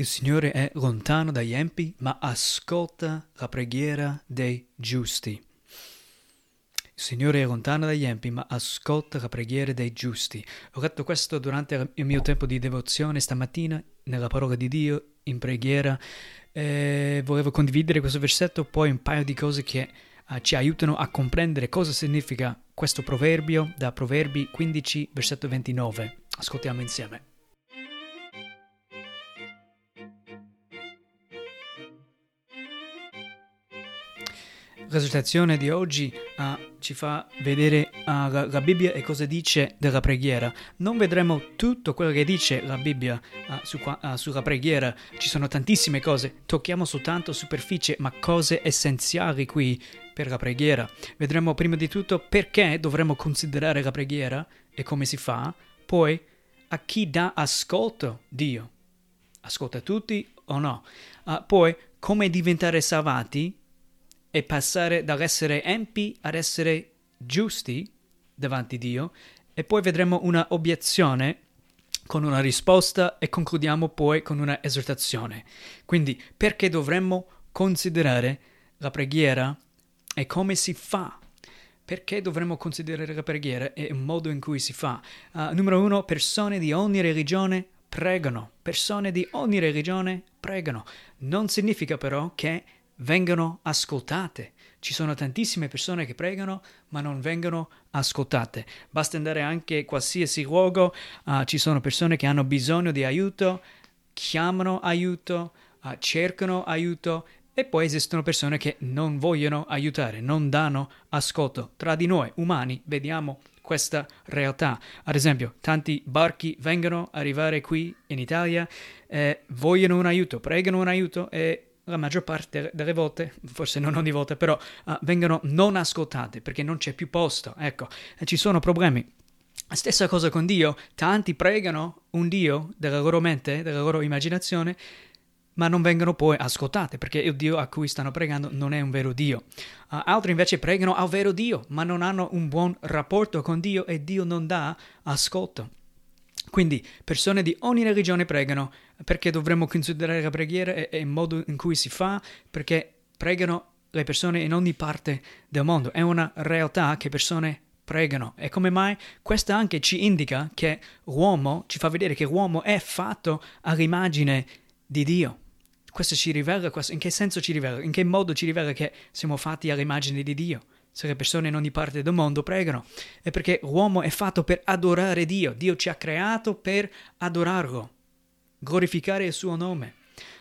Il Signore è lontano dagli empi, ma ascolta la preghiera dei giusti. Il Signore è lontano dagli empi, ma ascolta la preghiera dei giusti. Ho letto questo durante il mio tempo di devozione stamattina, nella parola di Dio, in preghiera. E volevo condividere questo versetto, poi un paio di cose che uh, ci aiutano a comprendere cosa significa questo proverbio da Proverbi 15, versetto 29. Ascoltiamo insieme. L'esortazione di oggi uh, ci fa vedere uh, la, la, Bibbia e cosa dice della preghiera. Non vedremo tutto quello che dice la Bibbia uh, su, sulla preghiera, ci sono tantissime cose, tocchiamo soltanto superficie, ma cose essenziali qui per la preghiera. Vedremo prima di tutto perché dovremmo considerare la preghiera e come si fa, poi a chi dà ascolto Dio. Ascolta tutti o no? poi come diventare salvati e passare dall'essere empi ad essere giusti davanti a Dio e poi vedremo una obiezione con una risposta e concludiamo poi con una esortazione. Quindi perché dovremmo considerare la preghiera e come si fa? Perché dovremmo considerare la preghiera e il modo in cui si fa? Uh, numero uno, persone di ogni religione pregano. Persone di ogni religione pregano. Non significa però che vengano ascoltate. Ci sono tantissime persone che pregano ma non vengono ascoltate. Basta andare anche in qualsiasi luogo, uh, ci sono persone che hanno bisogno di aiuto, chiamano aiuto, uh, cercano aiuto e poi esistono persone che non vogliono aiutare, non danno ascolto. Tra di noi umani vediamo questa realtà. Ad esempio, tanti barchi vengono a arrivare qui in Italia, eh, vogliono un aiuto, pregano un aiuto e la maggior parte delle volte, forse non ogni volta, però uh, vengono non ascoltate perché non c'è più posto. Ecco, ci sono problemi. Stessa cosa con Dio, tanti pregano un Dio della loro mente, della loro immaginazione, ma non vengono poi ascoltate perché il Dio a cui stanno pregando non è un vero Dio. Uh, altri invece pregano al vero Dio, ma non hanno un buon rapporto con Dio e Dio non dà ascolto. Quindi persone di ogni religione pregano perché dovremmo considerare la preghiera e, il modo in cui si fa, perché pregano le persone in ogni parte del mondo. È una realtà che persone pregano. E come mai? Questo anche ci indica che l'uomo, ci fa vedere che l'uomo è fatto all'immagine di Dio. Questo ci rivela, in che senso ci rivela? In che modo ci rivela che siamo fatti all'immagine di Dio? se le persone in ogni parte del mondo pregano, è perché l'uomo è fatto per adorare Dio, Dio ci ha creato per adorarlo, glorificare il suo nome.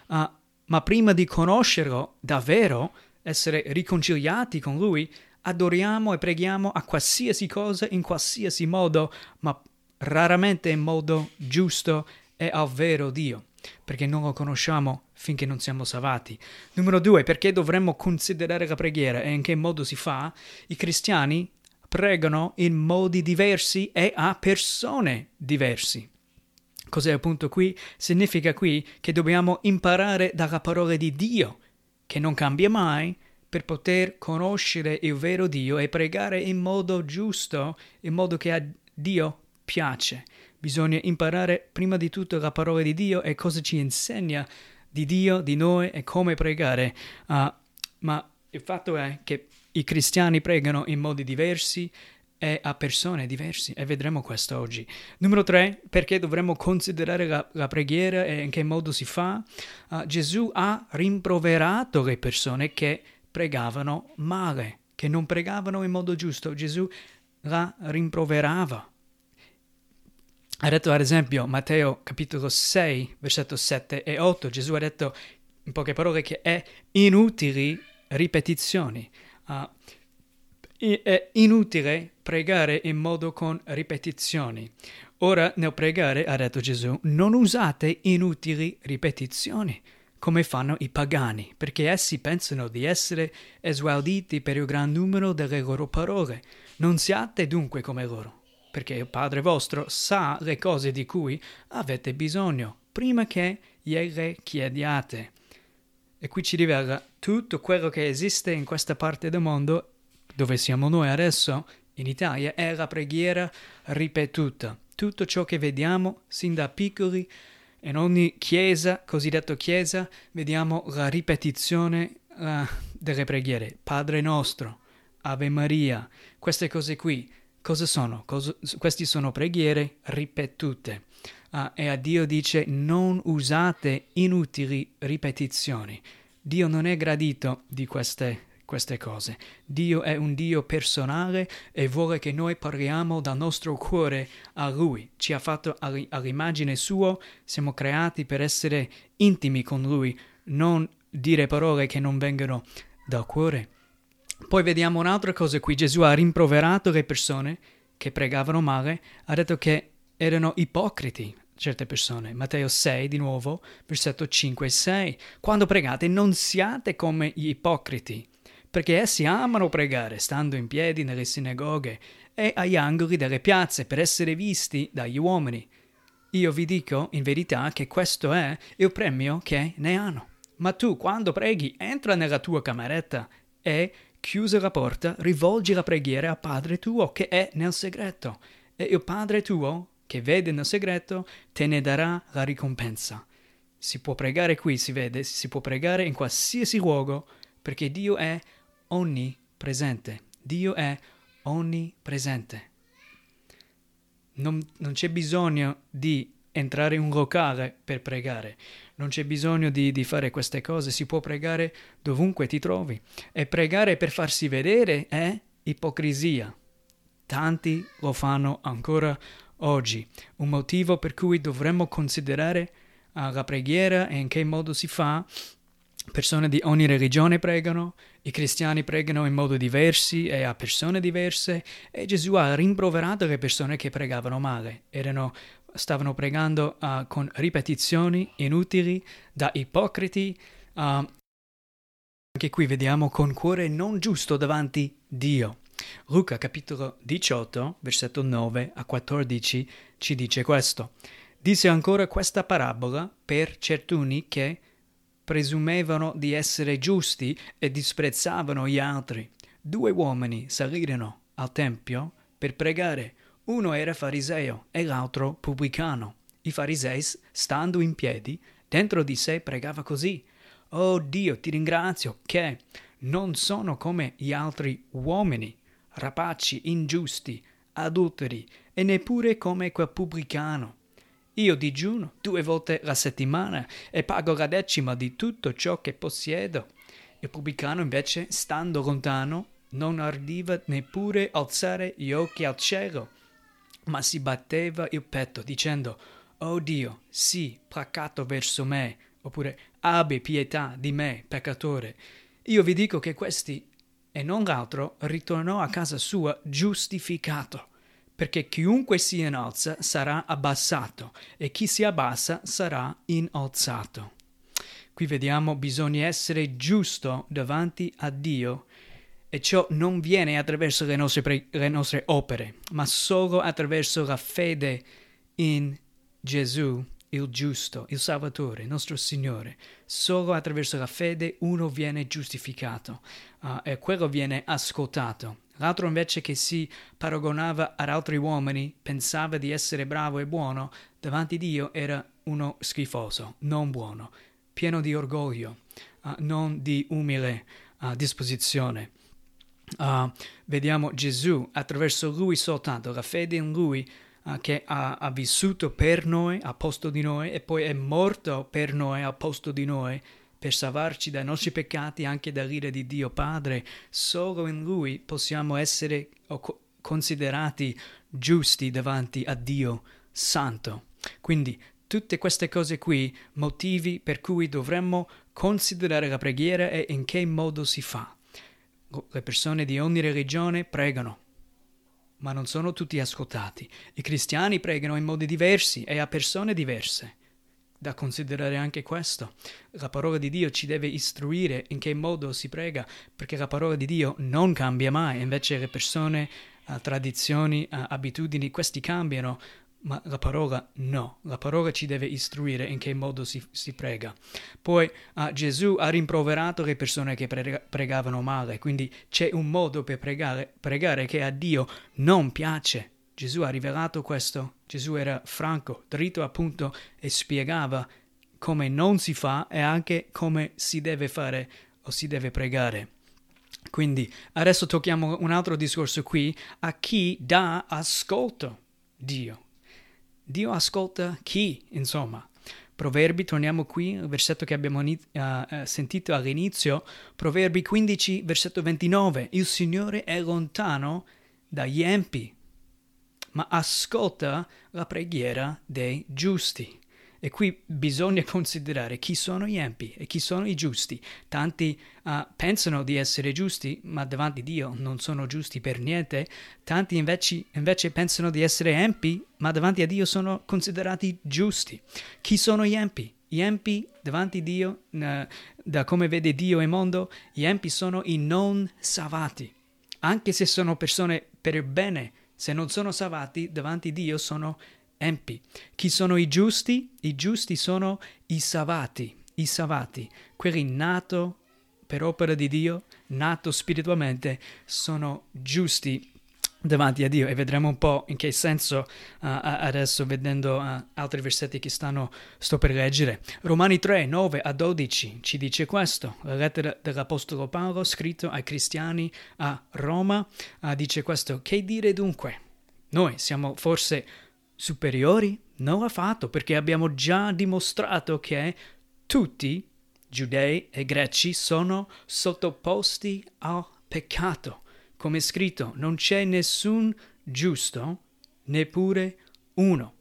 Uh, ma prima di conoscerlo davvero, essere riconciliati con Lui, adoriamo e preghiamo a qualsiasi cosa, in qualsiasi modo, ma raramente in modo giusto e al vero Dio perché non lo conosciamo finché non siamo salvati. Numero due, perché dovremmo considerare la preghiera e in che modo si fa? I cristiani pregano in modi diversi e a persone diversi. Cos'è appunto qui? Significa qui che dobbiamo imparare dalla parola di Dio, che non cambia mai, per poter conoscere il vero Dio e pregare in modo giusto, in modo che a Dio piace. Bisogna imparare prima di tutto la parola di Dio e cosa ci insegna di Dio, di noi e come pregare. Uh, ma il fatto è che i cristiani pregano in modi diversi e a persone diverse e vedremo questo oggi. Numero tre, perché dovremmo considerare la, la preghiera e in che modo si fa? Uh, Gesù ha rimproverato le persone che pregavano male, che non pregavano in modo giusto. Gesù la rimproverava. Ha detto ad esempio Matteo capitolo 6, versetto 7 e 8, Gesù ha detto in poche parole che è inutili ripetizioni. Uh, è inutile pregare in modo con ripetizioni. Ora nel pregare, ha detto Gesù, non usate inutili ripetizioni come fanno i pagani, perché essi pensano di essere esualditi per il gran numero delle loro parole. Non siate dunque come loro perché il Padre vostro sa le cose di cui avete bisogno, prima che gliele chiediate. E qui ci rivela tutto quello che esiste in questa parte del mondo, dove siamo noi adesso, in Italia, è la preghiera ripetuta. Tutto ciò che vediamo sin da piccoli In ogni chiesa, cosiddetta chiesa, vediamo la ripetizione uh, delle preghiere. Padre nostro, Ave Maria, queste cose qui, cosa sono? Cosa, queste sono preghiere ripetute. Uh, e a Dio dice non usate inutili ripetizioni. Dio non è gradito di queste queste cose. Dio è un Dio personale e vuole che noi parliamo dal nostro cuore a Lui. Ci ha fatto all'immagine sua, siamo creati per essere intimi con Lui, non dire parole che non vengono dal cuore. Poi vediamo un'altra cosa qui. Gesù ha rimproverato le persone che pregavano male, ha detto che erano ipocriti certe persone. Matteo 6, di nuovo, versetto 5 e 6. Quando pregate non siate come gli ipocriti perché essi amano pregare stando in piedi nelle sinagoghe e agli angoli delle piazze per essere visti dagli uomini. Io vi dico in verità che questo è il premio che ne hanno. Ma tu, quando preghi, entra nella tua cameretta e, chiusa la porta, rivolgi la preghiera a Padre tuo che è nel segreto, e il Padre tuo, che vede nel segreto, te ne darà la ricompensa. Si può pregare qui, si vede, si può pregare in qualsiasi luogo, perché Dio è onnipresente. Dio è onnipresente. Non, non, c'è bisogno di entrare in un locale per pregare, non c'è bisogno di, di, fare queste cose, si può pregare dovunque ti trovi. E pregare per farsi vedere è ipocrisia. Tanti lo fanno ancora oggi, un motivo per cui dovremmo considerare uh, la preghiera e in che modo si fa persone di ogni religione pregano, i cristiani pregano in modi diversi e a persone diverse e Gesù ha rimproverato le persone che pregavano male, Erano, stavano pregando uh, con ripetizioni inutili da ipocriti. Uh, anche qui vediamo con cuore non giusto davanti Dio. Luca capitolo 18, versetto 9 a 14 ci dice questo. Disse ancora questa parabola per certuni che presumevano di essere giusti e disprezzavano gli altri. Due uomini salirono al tempio per pregare. Uno era fariseo e l'altro pubblicano. I farisei, stando in piedi, dentro di sé pregava così. Oh Dio, ti ringrazio che non sono come gli altri uomini, rapaci, ingiusti, adulteri, e neppure come quel pubblicano. Io digiuno due volte la settimana e pago la decima di tutto ciò che possiedo. Il pubblicano invece, stando lontano, non ardiva neppure alzare gli occhi al cielo, ma si batteva il petto dicendo Oh Dio, sii placato verso me, oppure abbi pietà di me, peccatore. Io vi dico che questi, e non l'altro, ritornò a casa sua giustificato perché chiunque si innalza sarà abbassato e chi si abbassa sarà innalzato. Qui vediamo bisogna essere giusto davanti a Dio e ciò non viene attraverso le nostre, pre- le nostre opere, ma solo attraverso la fede in Gesù, il giusto, il Salvatore, il nostro Signore. Solo attraverso la fede uno viene giustificato uh, e quello viene ascoltato. L'altro invece che si paragonava ad altri uomini, pensava di essere bravo e buono, davanti a Dio era uno schifoso, non buono, pieno di orgoglio, uh, non di umile uh, disposizione. Uh, vediamo Gesù attraverso lui soltanto, la fede in lui che ha, ha vissuto per noi, a posto di noi, e poi è morto per noi, a posto di noi, per salvarci dai nostri peccati anche dall'ira di Dio Padre. Solo in Lui possiamo essere considerati giusti davanti a Dio Santo. Quindi tutte queste cose qui, motivi per cui dovremmo considerare la preghiera e in che modo si fa. Le persone di ogni religione pregano, ma non sono tutti ascoltati. I cristiani pregano in modi diversi e a persone diverse da considerare anche questo. La parola di Dio ci deve istruire in che modo si prega, perché la parola di Dio non cambia mai, invece le persone, uh, tradizioni, uh, abitudini, questi cambiano, ma la parola no, la parola ci deve istruire in che modo si, si prega. Poi uh, Gesù ha rimproverato le persone che pre- pregavano male, quindi c'è un modo per pregare, pregare che a Dio non piace Gesù ha rivelato questo, Gesù era franco, dritto appunto e spiegava come non si fa e anche come si deve fare o si deve pregare. Quindi adesso tocchiamo un altro discorso qui a chi dà ascolto Dio. Dio ascolta chi, insomma. Proverbi, torniamo qui al versetto che abbiamo uh, sentito all'inizio, Proverbi 15, versetto 29. Il Signore è lontano dagli empi, ma ascolta la preghiera dei giusti. E qui bisogna considerare chi sono gli empi e chi sono i giusti. Tanti uh, pensano di essere giusti, ma davanti a Dio non sono giusti per niente. Tanti invece, invece pensano di essere empi, ma davanti a Dio sono considerati giusti. Chi sono gli empi? Gli empi davanti a Dio, uh, da come vede Dio e mondo, gli empi sono i non salvati. Anche se sono persone per bene, se non sono salvati davanti a Dio sono empi. Chi sono i giusti? I giusti sono i salvati, i salvati, quelli nato per opera di Dio, nato spiritualmente, sono giusti davanti a Dio e vedremo un po' in che senso uh, adesso vedendo uh, altri versetti che stanno, sto per leggere. Romani 3, 9 a 12 ci dice questo, la lettera dell'Apostolo Paolo scritto ai cristiani a Roma uh, dice questo, che dire dunque? Noi siamo forse superiori? Non affatto, perché abbiamo già dimostrato che tutti, giudei e greci, sono sottoposti al peccato. Come scritto, non c'è nessun giusto, neppure uno.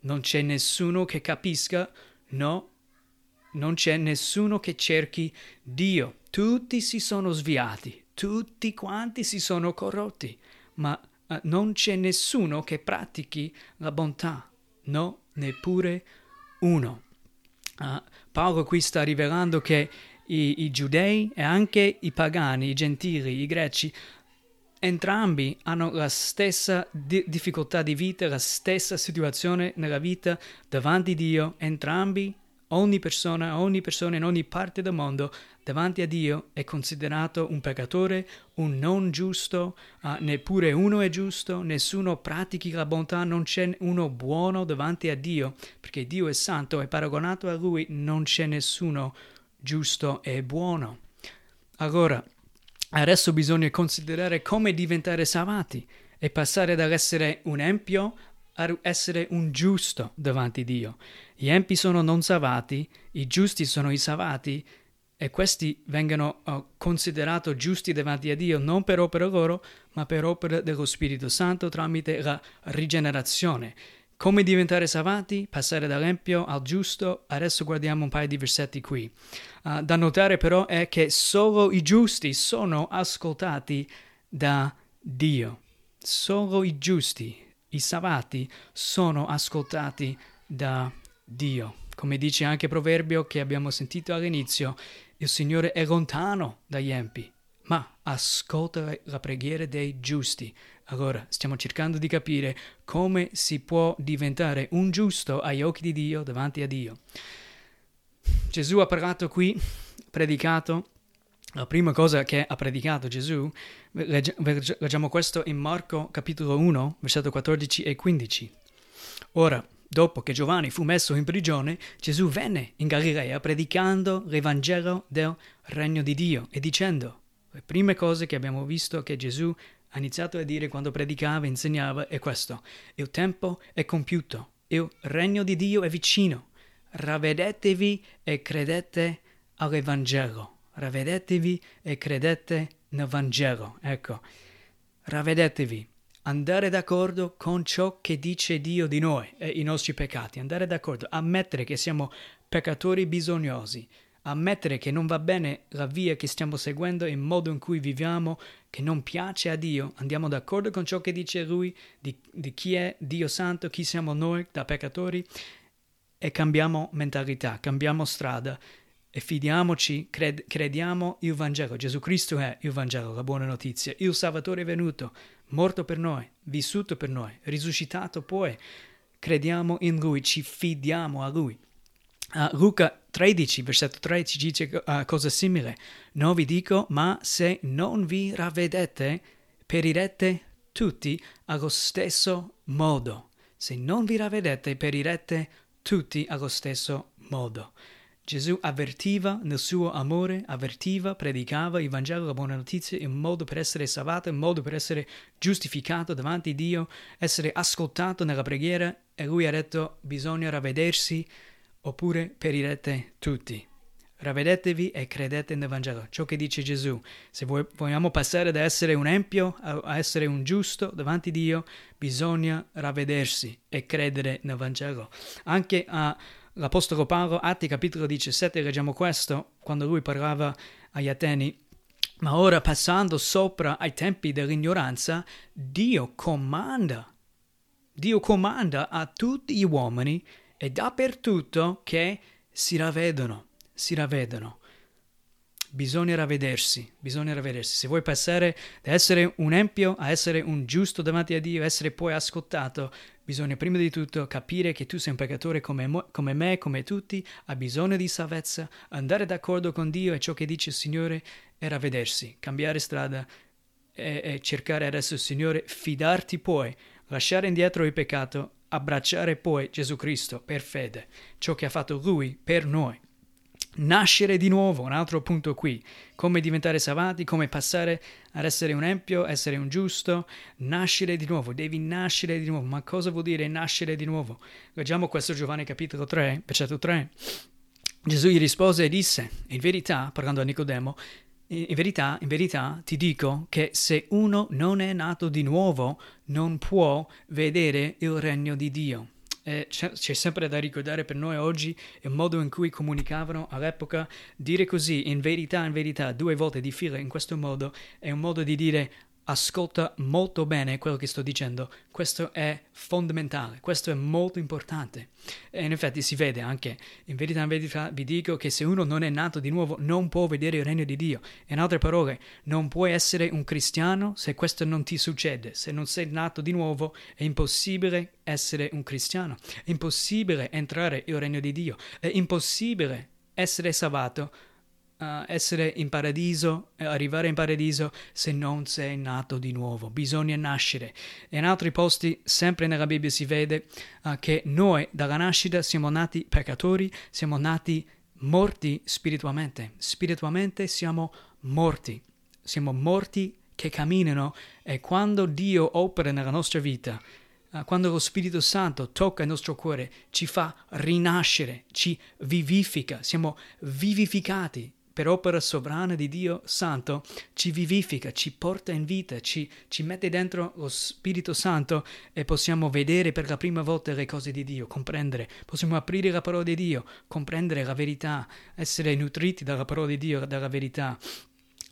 Non c'è nessuno che capisca, no, non c'è nessuno che cerchi Dio. Tutti si sono sviati, tutti quanti si sono corrotti, ma uh, non c'è nessuno che pratichi la bontà, no, neppure uno. Uh, Paolo qui sta rivelando che i, i, giudei e anche i pagani, i gentili, i greci, entrambi hanno la stessa di- difficoltà di vita, la stessa situazione nella vita davanti a Dio, entrambi Ogni persona, ogni persona in ogni parte del mondo davanti a Dio è considerato un peccatore, un non giusto, uh, neppure uno è giusto, nessuno pratichi la bontà, non c'è uno buono davanti a Dio, perché Dio è santo e paragonato a Lui non c'è nessuno giusto e buono. Allora, adesso bisogna considerare come diventare salvati e passare dall'essere un empio a essere un giusto davanti a Dio. Gli empi sono non salvati, i giusti sono i salvati, e questi vengono uh, considerati giusti davanti a Dio non per opera loro, ma per opera dello Spirito Santo tramite la rigenerazione. Come diventare salvati? Passare dall'empio al giusto? Adesso guardiamo un paio di versetti qui. Uh, da notare però è che solo i giusti sono ascoltati da Dio. Solo i giusti, i salvati, sono ascoltati da Dio. Come dice anche Proverbio che abbiamo sentito all'inizio, il Signore è lontano dagli empi, ma ascolta la preghiera dei giusti. Allora stiamo cercando di capire come si può diventare un giusto agli occhi di Dio davanti a Dio. Gesù ha parlato qui, predicato. La prima cosa che ha predicato Gesù, leggiamo questo in Marco capitolo 1, versetto 14 e 15. Ora, Dopo che Giovanni fu messo in prigione, Gesù venne in Galilea predicando l'Evangelo del regno di Dio e dicendo le prime cose che abbiamo visto che Gesù ha iniziato a dire quando predicava e insegnava è questo: il tempo è compiuto, il regno di Dio è vicino. Ravvedetevi e credete all'Evangelo. Ravvedetevi e credete nel Vangelo. Ecco, ravvedetevi andare d'accordo con ciò che dice Dio di noi e i nostri peccati, andare d'accordo, ammettere che siamo peccatori bisognosi, ammettere che non va bene la via che stiamo seguendo, il modo in cui viviamo, che non piace a Dio, andiamo d'accordo con ciò che dice Lui, di, di chi è Dio Santo, chi siamo noi da peccatori e cambiamo mentalità, cambiamo strada e fidiamoci, cred- crediamo il Vangelo. Gesù Cristo è il Vangelo, la buona notizia. Il Salvatore è venuto, morto per noi, vissuto per noi, risuscitato poi. Crediamo in Lui, ci fidiamo a Lui. Uh, Luca 13, versetto 3 ci dice uh, cosa simile. Non vi dico, ma se non vi ravvedete, perirete tutti allo stesso modo. Se non vi ravvedete, perirete tutti allo stesso modo. Gesù avvertiva nel suo amore, avvertiva, predicava il Vangelo, la buona notizia, in modo per essere salvato, in modo per essere giustificato davanti a Dio, essere ascoltato nella preghiera e lui ha detto bisogna ravvedersi oppure perirete tutti. Ravvedetevi e credete nel Vangelo. Ciò che dice Gesù. Se vogliamo passare da essere un empio a essere un giusto davanti a Dio, bisogna ravvedersi e credere nel Vangelo. Anche all'Apostolo Paolo, Atti capitolo 17, leggiamo questo, quando lui parlava agli Ateni. Ma ora passando sopra ai tempi dell'ignoranza, Dio comanda, Dio comanda a tutti gli uomini e dappertutto che si ravvedono si ravvedono. Bisogna ravvedersi, bisogna ravvedersi. Se vuoi passare da essere un empio a essere un giusto davanti a Dio, essere poi ascoltato, bisogna prima di tutto capire che tu sei un peccatore come, mo- come me, come tutti, ha bisogno di salvezza, andare d'accordo con Dio e ciò che dice il Signore è ravvedersi, cambiare strada e, e cercare adesso il Signore, fidarti poi, lasciare indietro il peccato, abbracciare poi Gesù Cristo per fede, ciò che ha fatto Lui per noi. Nascere di nuovo, un altro punto qui, come diventare salvati, come passare ad essere un empio, essere un giusto, nascere di nuovo, devi nascere di nuovo. Ma cosa vuol dire nascere di nuovo? Leggiamo questo Giovanni capitolo 3, versetto 3. Gesù gli rispose e disse, in verità, parlando a Nicodemo, in verità, in verità ti dico che se uno non è nato di nuovo non può vedere il regno di Dio eh, c'è, c'è, sempre da ricordare per noi oggi il modo in cui comunicavano all'epoca. Dire così, in verità, in verità, due volte di fila in questo modo, è un modo di dire ascolta molto bene quello che sto dicendo, questo è fondamentale, questo è molto importante. E in effetti si vede anche, in verità, in verità vi dico che se uno non è nato di nuovo non può vedere il regno di Dio. In altre parole, non puoi essere un cristiano se questo non ti succede. Se non sei nato di nuovo è impossibile essere un cristiano, è impossibile entrare nel regno di Dio, è impossibile essere salvato uh, essere in paradiso, arrivare in paradiso se non sei nato di nuovo. Bisogna nascere. E in altri posti, sempre nella Bibbia, si vede uh, che noi dalla nascita siamo nati peccatori, siamo nati morti spiritualmente. Spiritualmente siamo morti. Siamo morti che camminano e quando Dio opera nella nostra vita, quando lo Spirito Santo tocca il nostro cuore, ci fa rinascere, ci vivifica, siamo vivificati per opera sovrana di Dio Santo, ci vivifica, ci porta in vita, ci, ci, mette dentro lo Spirito Santo e possiamo vedere per la prima volta le cose di Dio, comprendere, possiamo aprire la parola di Dio, comprendere la verità, essere nutriti dalla parola di Dio, dalla verità,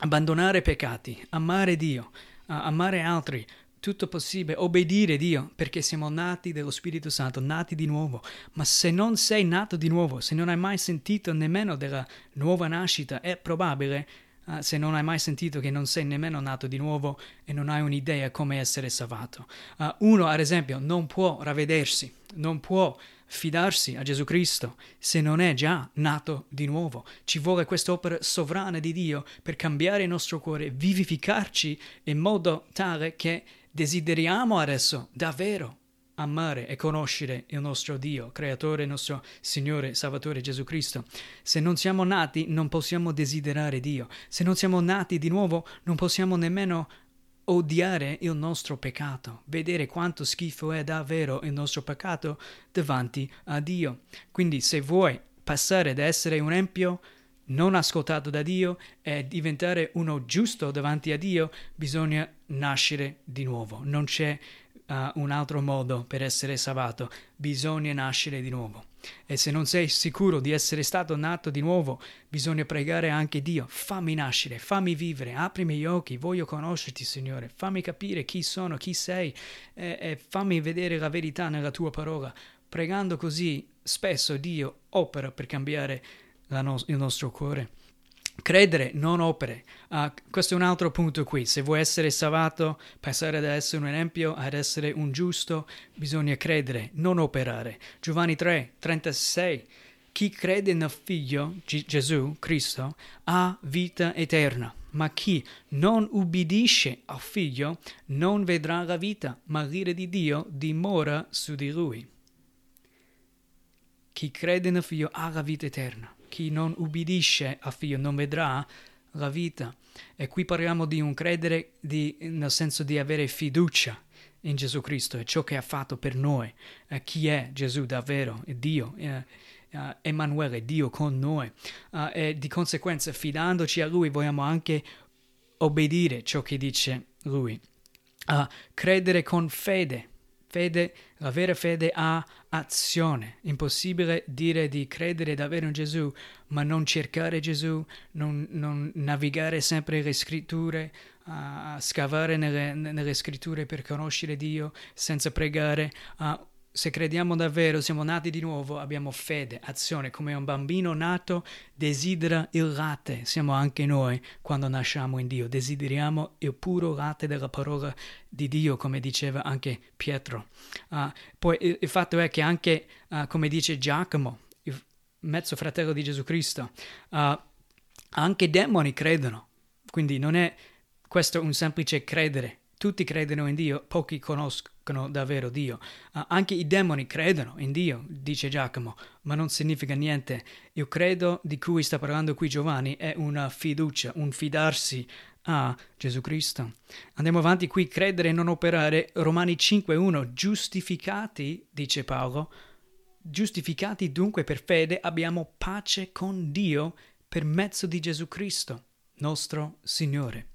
abbandonare peccati, amare Dio, amare altri, tutto possibile, obbedire Dio, perché siamo nati dello Spirito Santo, nati di nuovo. Ma se non sei nato di nuovo, se non hai mai sentito nemmeno della nuova nascita, è probabile, uh, se non hai mai sentito che non sei nemmeno nato di nuovo e non hai un'idea come essere salvato. Uh, uno, ad esempio, non può ravvedersi, non può fidarsi a Gesù Cristo se non è già nato di nuovo. Ci vuole quest'opera sovrana di Dio per cambiare il nostro cuore, vivificarci in modo tale che desideriamo adesso davvero amare e conoscere il nostro Dio, creatore, nostro Signore, Salvatore Gesù Cristo. Se non siamo nati, non possiamo desiderare Dio. Se non siamo nati di nuovo, non possiamo nemmeno odiare il nostro peccato, vedere quanto schifo è davvero il nostro peccato davanti a Dio. Quindi se vuoi passare da essere un empio non ascoltato da Dio e diventare uno giusto davanti a Dio, bisogna nascere di nuovo. Non c'è uh, un altro modo per essere salvato, bisogna nascere di nuovo. E se non sei sicuro di essere stato nato di nuovo, bisogna pregare anche Dio, fammi nascere, fammi vivere, aprimi gli occhi, voglio conoscerti Signore, fammi capire chi sono, chi sei e, e fammi vedere la verità nella tua parola. Pregando così, spesso Dio opera per cambiare no- il nostro cuore. Credere, non opere. Uh, questo è un altro punto qui. Se vuoi essere salvato, passare da essere un esempio ad essere un giusto, bisogna credere, non operare. Giovanni 3, 36. Chi crede nel Figlio, G- Gesù, Cristo, ha vita eterna. ma chi non ubbidisce al figlio non vedrà la vita, ma l'ira di Dio dimora su di lui. Chi crede nel figlio ha la vita eterna, chi non ubbidisce al figlio non vedrà la vita. E qui parliamo di un credere di, nel senso di avere fiducia in Gesù Cristo e ciò che ha fatto per noi. Eh, chi è Gesù davvero? È Dio. Eh, uh, Emanuele, Dio con noi. Uh, e di conseguenza, fidandoci a Lui, vogliamo anche obbedire ciò che dice Lui. Uh, credere con fede. Fede, la vera fede ha azione. Impossibile dire di credere davvero in Gesù, ma non cercare Gesù, non, non navigare sempre le scritture, a scavare nelle, nelle, scritture per conoscere Dio senza pregare. Uh, se crediamo davvero, siamo nati di nuovo, abbiamo fede, azione, come un bambino nato desidera il latte, siamo anche noi quando nasciamo in Dio, desideriamo il puro latte della parola di Dio, come diceva anche Pietro. Uh, poi il, il, fatto è che anche, uh, come dice Giacomo, il mezzo fratello di Gesù Cristo, uh, anche i demoni credono, quindi non è questo un semplice credere, tutti credono in Dio, pochi conoscono davvero Dio. Uh, anche i demoni credono in Dio, dice Giacomo, ma non significa niente. Il credo di cui sta parlando qui Giovanni è una fiducia, un fidarsi a Gesù Cristo. Andiamo avanti qui, credere e non operare. Romani 5.1, giustificati, dice Paolo, giustificati dunque per fede abbiamo pace con Dio per mezzo di Gesù Cristo, nostro Signore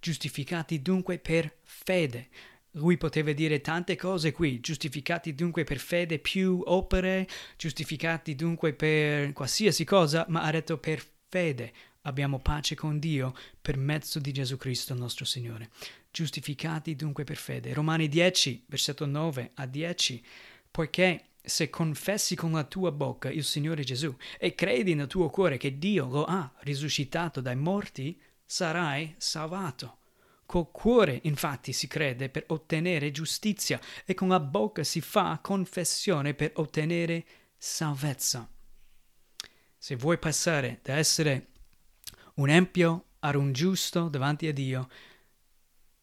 giustificati dunque per fede. Lui poteva dire tante cose qui, giustificati dunque per fede più opere, giustificati dunque per qualsiasi cosa, ma ha detto per fede abbiamo pace con Dio per mezzo di Gesù Cristo nostro Signore. Giustificati dunque per fede. Romani 10, versetto 9 a 10, poiché se confessi con la tua bocca il Signore Gesù e credi nel tuo cuore che Dio lo ha risuscitato dai morti, sarai salvato. Col cuore infatti si crede per ottenere giustizia e con la bocca si fa confessione per ottenere salvezza. Se vuoi passare da essere un empio ad un giusto davanti a Dio,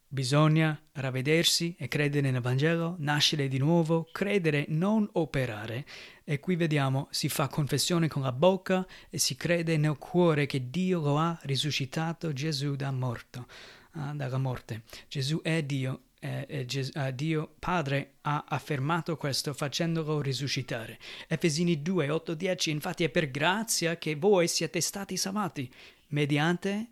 bisogna ravvedersi e credere nel Vangelo, nascere di nuovo, credere, non operare. E qui vediamo, si fa confessione con la bocca e si crede nel cuore che Dio lo ha risuscitato Gesù da morto uh, dalla morte. Gesù è Dio, eh, eh, Ges- uh, Dio Padre ha affermato questo facendolo risuscitare. Efesini 2, 8, 10, infatti è per grazia che voi siete stati salvati, mediante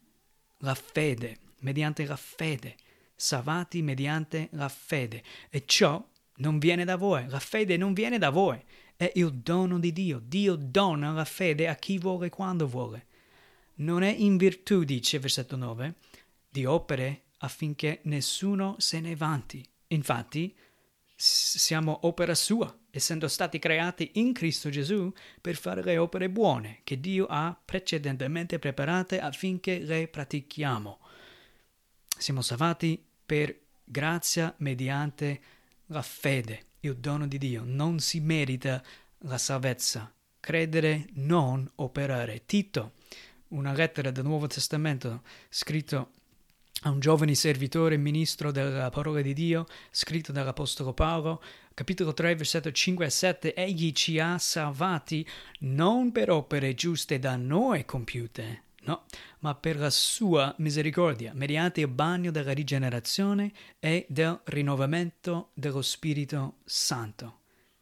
la fede, mediante la fede, salvati mediante la fede. E ciò non viene da voi, la fede non viene da voi, è il dono di Dio. Dio dona la fede a chi vuole quando vuole. Non è in virtù, dice versetto 9, di opere affinché nessuno se ne vanti. Infatti, siamo opera sua, essendo stati creati in Cristo Gesù per fare le opere buone che Dio ha precedentemente preparate affinché le pratichiamo. Siamo salvati per grazia mediante la fede, il dono di Dio. Non si merita la salvezza. Credere, non operare. Tito, una lettera del Nuovo Testamento scritto a un giovane servitore ministro della parola di Dio, scritto dall'Apostolo Paolo, capitolo 3, versetto 5 e 7, egli ci ha salvati non per opere giuste da noi compiute, no, ma per la sua misericordia, mediante il bagno della rigenerazione e del rinnovamento dello Spirito Santo.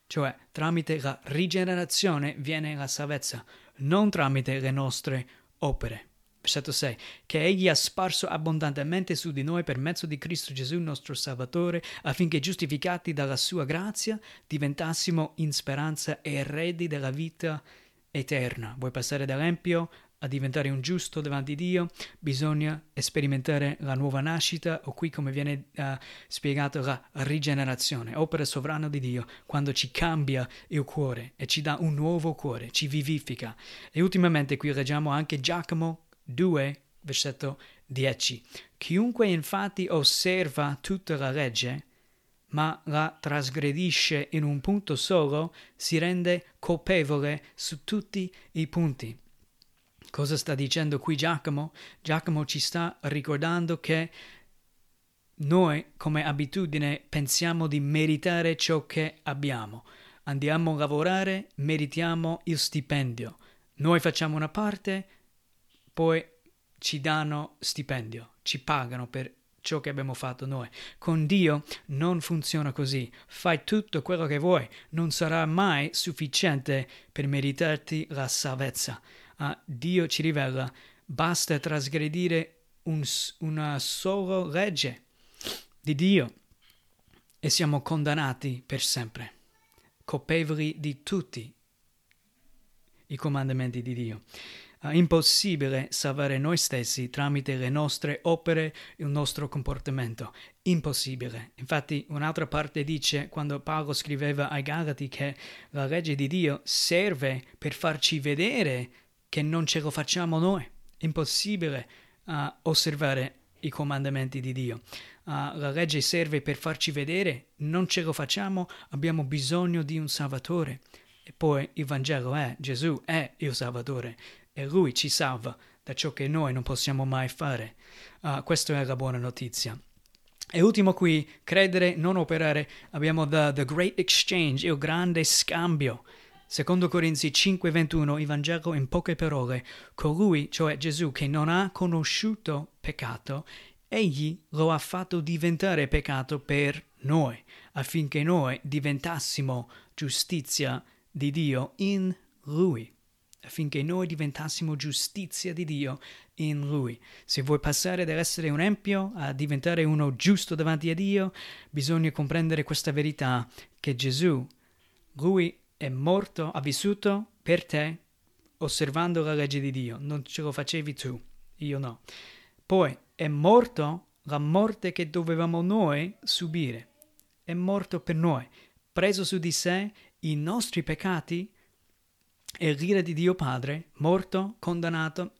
Cioè, tramite la rigenerazione viene la salvezza, non tramite le nostre opere. Versetto 6. Che egli ha sparso abbondantemente su di noi per mezzo di Cristo Gesù nostro Salvatore, affinché giustificati dalla sua grazia diventassimo in speranza eredi della vita eterna. Vuoi passare dall'empio a diventare un giusto davanti a Dio, bisogna sperimentare la nuova nascita, o qui come viene uh, spiegato la rigenerazione, opera sovrana di Dio, quando ci cambia il cuore e ci dà un nuovo cuore, ci vivifica. E ultimamente qui leggiamo anche Giacomo 2, versetto 10. Chiunque infatti osserva tutta la legge, ma la trasgredisce in un punto solo, si rende colpevole su tutti i punti. Cosa sta dicendo qui Giacomo? Giacomo ci sta ricordando che noi come abitudine pensiamo di meritare ciò che abbiamo. Andiamo a lavorare, meritiamo il stipendio. Noi facciamo una parte, poi ci danno stipendio, ci pagano per ciò che abbiamo fatto noi. Con Dio non funziona così. Fai tutto quello che vuoi, non sarà mai sufficiente per meritarti la salvezza. Ah, Dio ci rivela, basta trasgredire un, una sola legge di Dio e siamo condannati per sempre, colpevoli di tutti i comandamenti di Dio uh, impossibile salvare noi stessi tramite le nostre opere il nostro comportamento. Impossibile. Infatti un'altra parte dice, quando Paolo scriveva ai Galati, che la legge di Dio serve per farci vedere che non ce lo facciamo noi. Impossibile uh, osservare i comandamenti di Dio. Uh, la legge serve per farci vedere, non ce lo facciamo, abbiamo bisogno di un Salvatore. E poi il Vangelo è Gesù è il Salvatore e Lui ci salva da ciò che noi non possiamo mai fare. Uh, questa è la buona notizia. E ultimo qui, credere, non operare, abbiamo the, the Great Exchange, il grande scambio. Secondo Corinzi 5:21, il Vangelo in poche parole, colui, cioè Gesù, che non ha conosciuto peccato, egli lo ha fatto diventare peccato per noi, affinché noi diventassimo giustizia di Dio in lui affinché noi diventassimo giustizia di Dio in Lui. Se vuoi passare dall'essere un empio a diventare uno giusto davanti a Dio, bisogna comprendere questa verità che Gesù, Lui è morto, ha vissuto per te, osservando la legge di Dio. Non ce lo facevi tu, io no. Poi è morto la morte che dovevamo noi subire. È morto per noi, preso su di sé i nostri peccati e l'ira di Dio Padre, morto, condannato,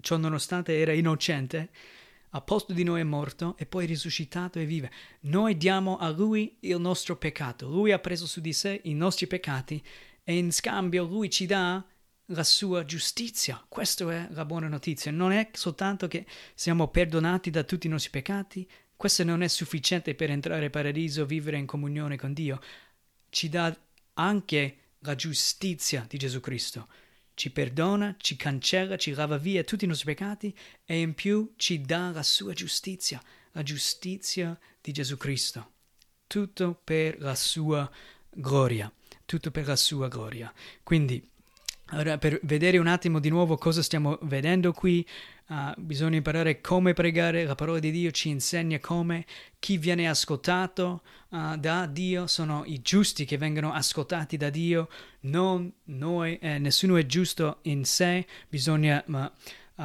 ciò nonostante era innocente, a posto di noi è morto e poi risuscitato e vive. Noi diamo a Lui il nostro peccato. Lui ha preso su di sé i nostri peccati e in scambio Lui ci dà la sua giustizia. Questa è la buona notizia. Non è soltanto che siamo perdonati da tutti i nostri peccati, questo non è sufficiente per entrare in paradiso, vivere in comunione con Dio. Ci dà anche la giustizia di Gesù Cristo. Ci perdona, ci cancella, ci lava via tutti i nostri peccati e in più ci dà la sua giustizia, la giustizia di Gesù Cristo. Tutto per la sua gloria, tutto per la sua gloria. Quindi, ora per vedere un attimo di nuovo cosa stiamo vedendo qui, Uh, bisogna imparare come pregare, la parola di Dio ci insegna come. Chi viene ascoltato uh, da Dio sono i giusti che vengono ascoltati da Dio, non noi, eh, nessuno è giusto in sé, bisogna uh,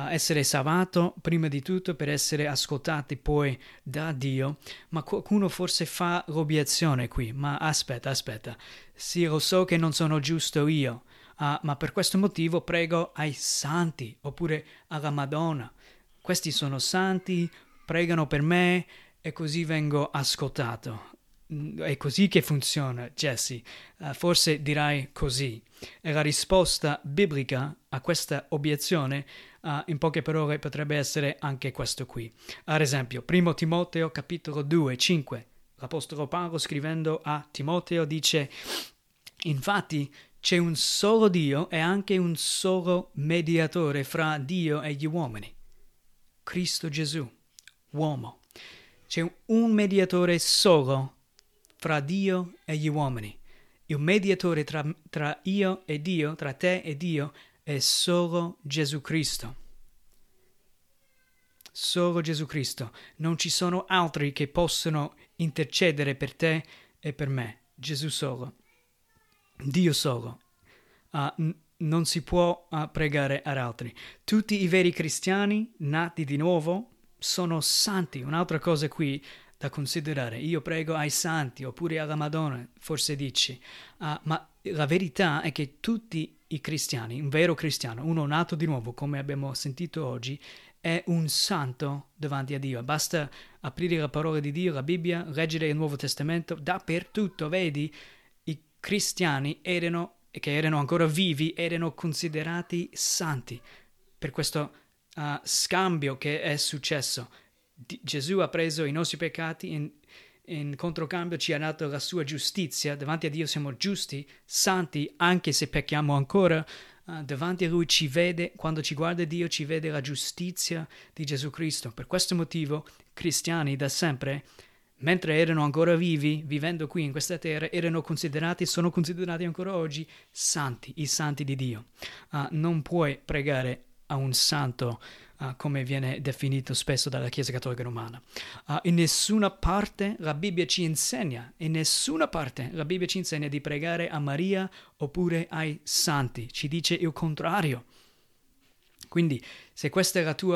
essere salvato prima di tutto per essere ascoltati poi da Dio, ma qualcuno forse fa l'obiezione qui, ma aspetta, aspetta, sì lo so che non sono giusto io, uh, ma per questo motivo prego ai santi oppure alla Madonna. Questi sono santi, pregano per me e così vengo ascoltato. Mm, è così che funziona, Jesse. Uh, forse dirai così. E la risposta biblica a questa obiezione, uh, in poche parole, potrebbe essere anche questo qui. Ad esempio, 1 Timoteo capitolo 2, 5. L'Apostolo Paolo scrivendo a Timoteo dice, infatti c'è un solo Dio e anche un solo mediatore fra Dio e gli uomini. Cristo Gesù, uomo. C'è un mediatore solo fra Dio e gli uomini. Il mediatore tra, tra io e Dio, tra te e Dio, è solo Gesù Cristo. Solo Gesù Cristo. Non ci sono altri che possono intercedere per te e per me. Gesù solo. Dio solo. Uh, n- non si può uh, pregare ad altri. Tutti i veri cristiani nati di nuovo sono santi. Un'altra cosa qui da considerare. Io prego ai santi oppure alla Madonna, forse dici. Uh, ma la verità è che tutti i cristiani, un vero cristiano, uno nato di nuovo, come abbiamo sentito oggi, è un santo davanti a Dio. Basta aprire la parola di Dio, la Bibbia, leggere il Nuovo Testamento, dappertutto, vedi, cristiani erano che erano ancora vivi erano considerati santi per questo uh, scambio che è successo. Di- Gesù ha preso i nostri peccati in, in controcambio ci ha dato la sua giustizia, davanti a Dio siamo giusti, santi, anche se pecchiamo ancora, uh, davanti a Lui ci vede, quando ci guarda Dio ci vede la giustizia di Gesù Cristo. Per questo motivo, cristiani da sempre, mentre erano ancora vivi, vivendo qui in questa terra, erano considerati, sono considerati ancora oggi santi, i santi di Dio. Uh, non puoi pregare a un santo uh, come viene definito spesso dalla Chiesa Cattolica Romana. Uh, in nessuna parte la Bibbia ci insegna, in nessuna parte la Bibbia ci insegna di pregare a Maria oppure ai santi, ci dice il contrario. Quindi, se questo è il tuo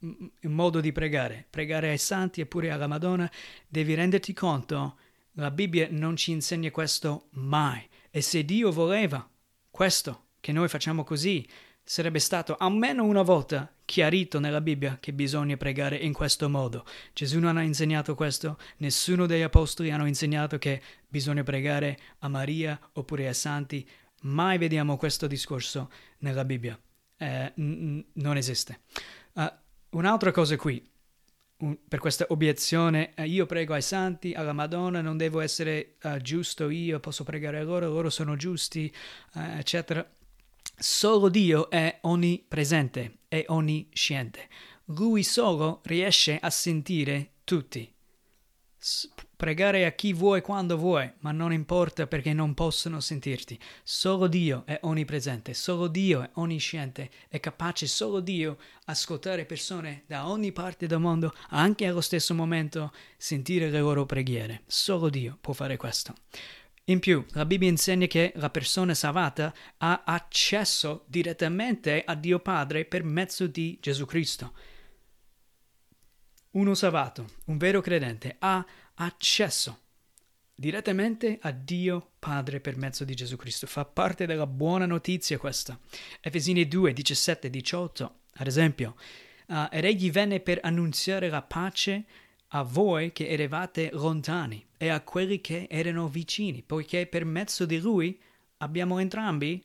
uh, modo di pregare, pregare ai santi eppure alla Madonna, devi renderti conto, la Bibbia non ci insegna questo mai. E se Dio voleva questo, che noi facciamo così, sarebbe stato almeno una volta chiarito nella Bibbia che bisogna pregare in questo modo. Gesù non ha insegnato questo, nessuno degli apostoli hanno insegnato che bisogna pregare a Maria oppure ai santi. Mai vediamo questo discorso nella Bibbia. Eh, n- non esiste. Uh, un'altra cosa qui, un, per questa obiezione, eh, io prego ai santi, alla Madonna, non devo essere uh, giusto io, posso pregare a loro, loro sono giusti, uh, eccetera. Solo Dio è onnipresente e onnisciente. Lui solo riesce a sentire tutti. S- pregare a chi vuoi quando vuoi, ma non importa perché non possono sentirti. Solo Dio è onnipresente, solo Dio è onnisciente, è capace solo Dio ascoltare persone da ogni parte del mondo, anche allo stesso momento sentire le loro preghiere. Solo Dio può fare questo. In più, la Bibbia insegna che la persona salvata ha accesso direttamente a Dio Padre per mezzo di Gesù Cristo. Uno salvato, un vero credente, ha accesso direttamente a Dio Padre per mezzo di Gesù Cristo. Fa parte della buona notizia questa. Efesini 2, 17 18, ad esempio, uh, ed egli venne per annunziare la pace a voi che eravate lontani e a quelli che erano vicini, poiché per mezzo di lui abbiamo entrambi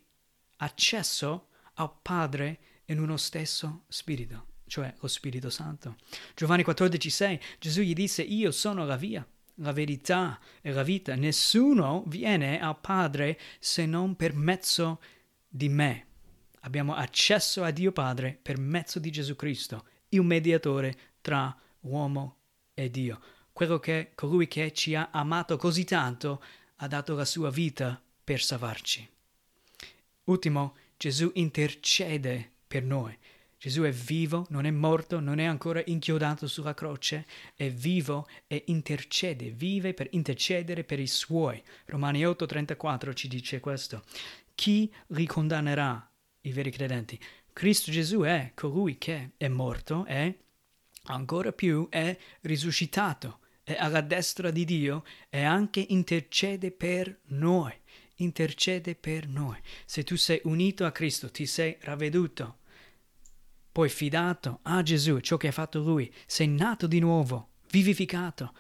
accesso al Padre in uno stesso spirito, cioè lo Spirito Santo. Giovanni 14,6 Gesù gli disse: Io sono la via, la verità e la vita. Nessuno viene al Padre se non per mezzo di me. Abbiamo accesso a Dio Padre per mezzo di Gesù Cristo, il mediatore tra uomo e Dio. Quello che colui che ci ha amato così tanto ha dato la sua vita per salvarci. Ultimo, Gesù intercede per noi. Gesù è vivo, non è morto, non è ancora inchiodato sulla croce, è vivo e intercede, vive per intercedere per i suoi. Romani 8:34 ci dice questo. Chi li condannerà i veri credenti? Cristo Gesù è colui che è morto e ancora più è risuscitato, è alla destra di Dio e anche intercede per noi. Intercede per noi. Se tu sei unito a Cristo, ti sei ravveduto, poi fidato a Gesù, ciò che ha fatto Lui, sei nato di nuovo, vivificato,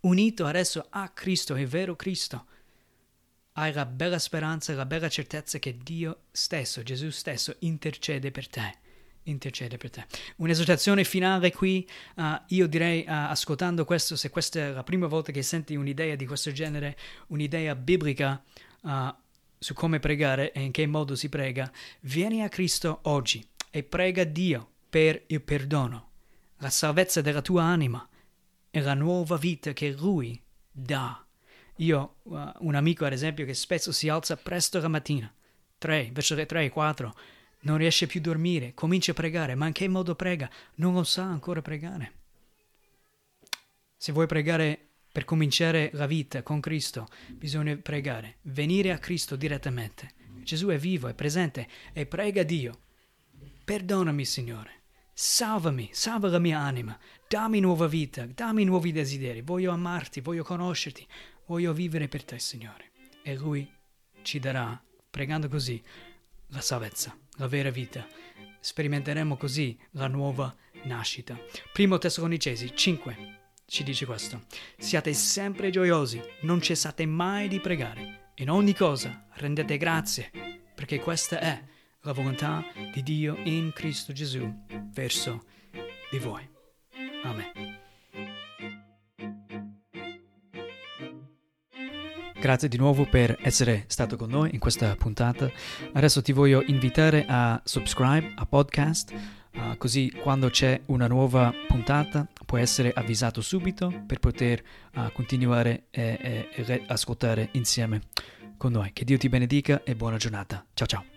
unito adesso a Cristo, è vero Cristo, hai la bella speranza la bella certezza che Dio stesso, Gesù stesso, intercede per te intercede per te. Un'esortazione finale qui, uh, io direi, uh, ascoltando questo, se questa è la prima volta che senti un'idea di questo genere, un'idea biblica uh, su come pregare e in che modo si prega, vieni a Cristo oggi e prega Dio per il perdono, la salvezza della tua anima e la nuova vita che Lui dà. Io ho un amico, ad esempio, che spesso si alza presto la mattina, 3, verso le 3, 4, non riesce più a dormire, comincia a pregare, ma in che modo prega? Non lo sa ancora pregare. Se vuoi pregare per cominciare la vita con Cristo, bisogna pregare, venire a Cristo direttamente. Gesù è vivo, è presente e prega Dio. Perdonami, Signore. Salvami, salva la mia anima, dammi nuova vita, dammi nuovi desideri, voglio amarti, voglio conoscerti, voglio vivere per te, Signore. E Lui ci darà, pregando così, la salvezza la vera vita. Sperimenteremo così la nuova nascita. Primo Tessalonicesi 5 ci dice questo. Siate sempre gioiosi, non cessate mai di pregare. In ogni cosa rendete grazie, perché questa è la volontà di Dio in Cristo Gesù verso di voi. Amen. Grazie di nuovo per essere stato con noi in questa puntata. Adesso ti voglio invitare a subscribe a podcast, uh, così quando c'è una nuova puntata puoi essere avvisato subito per poter uh, continuare e, e, e ascoltare insieme con noi. Che Dio ti benedica e buona giornata. Ciao ciao.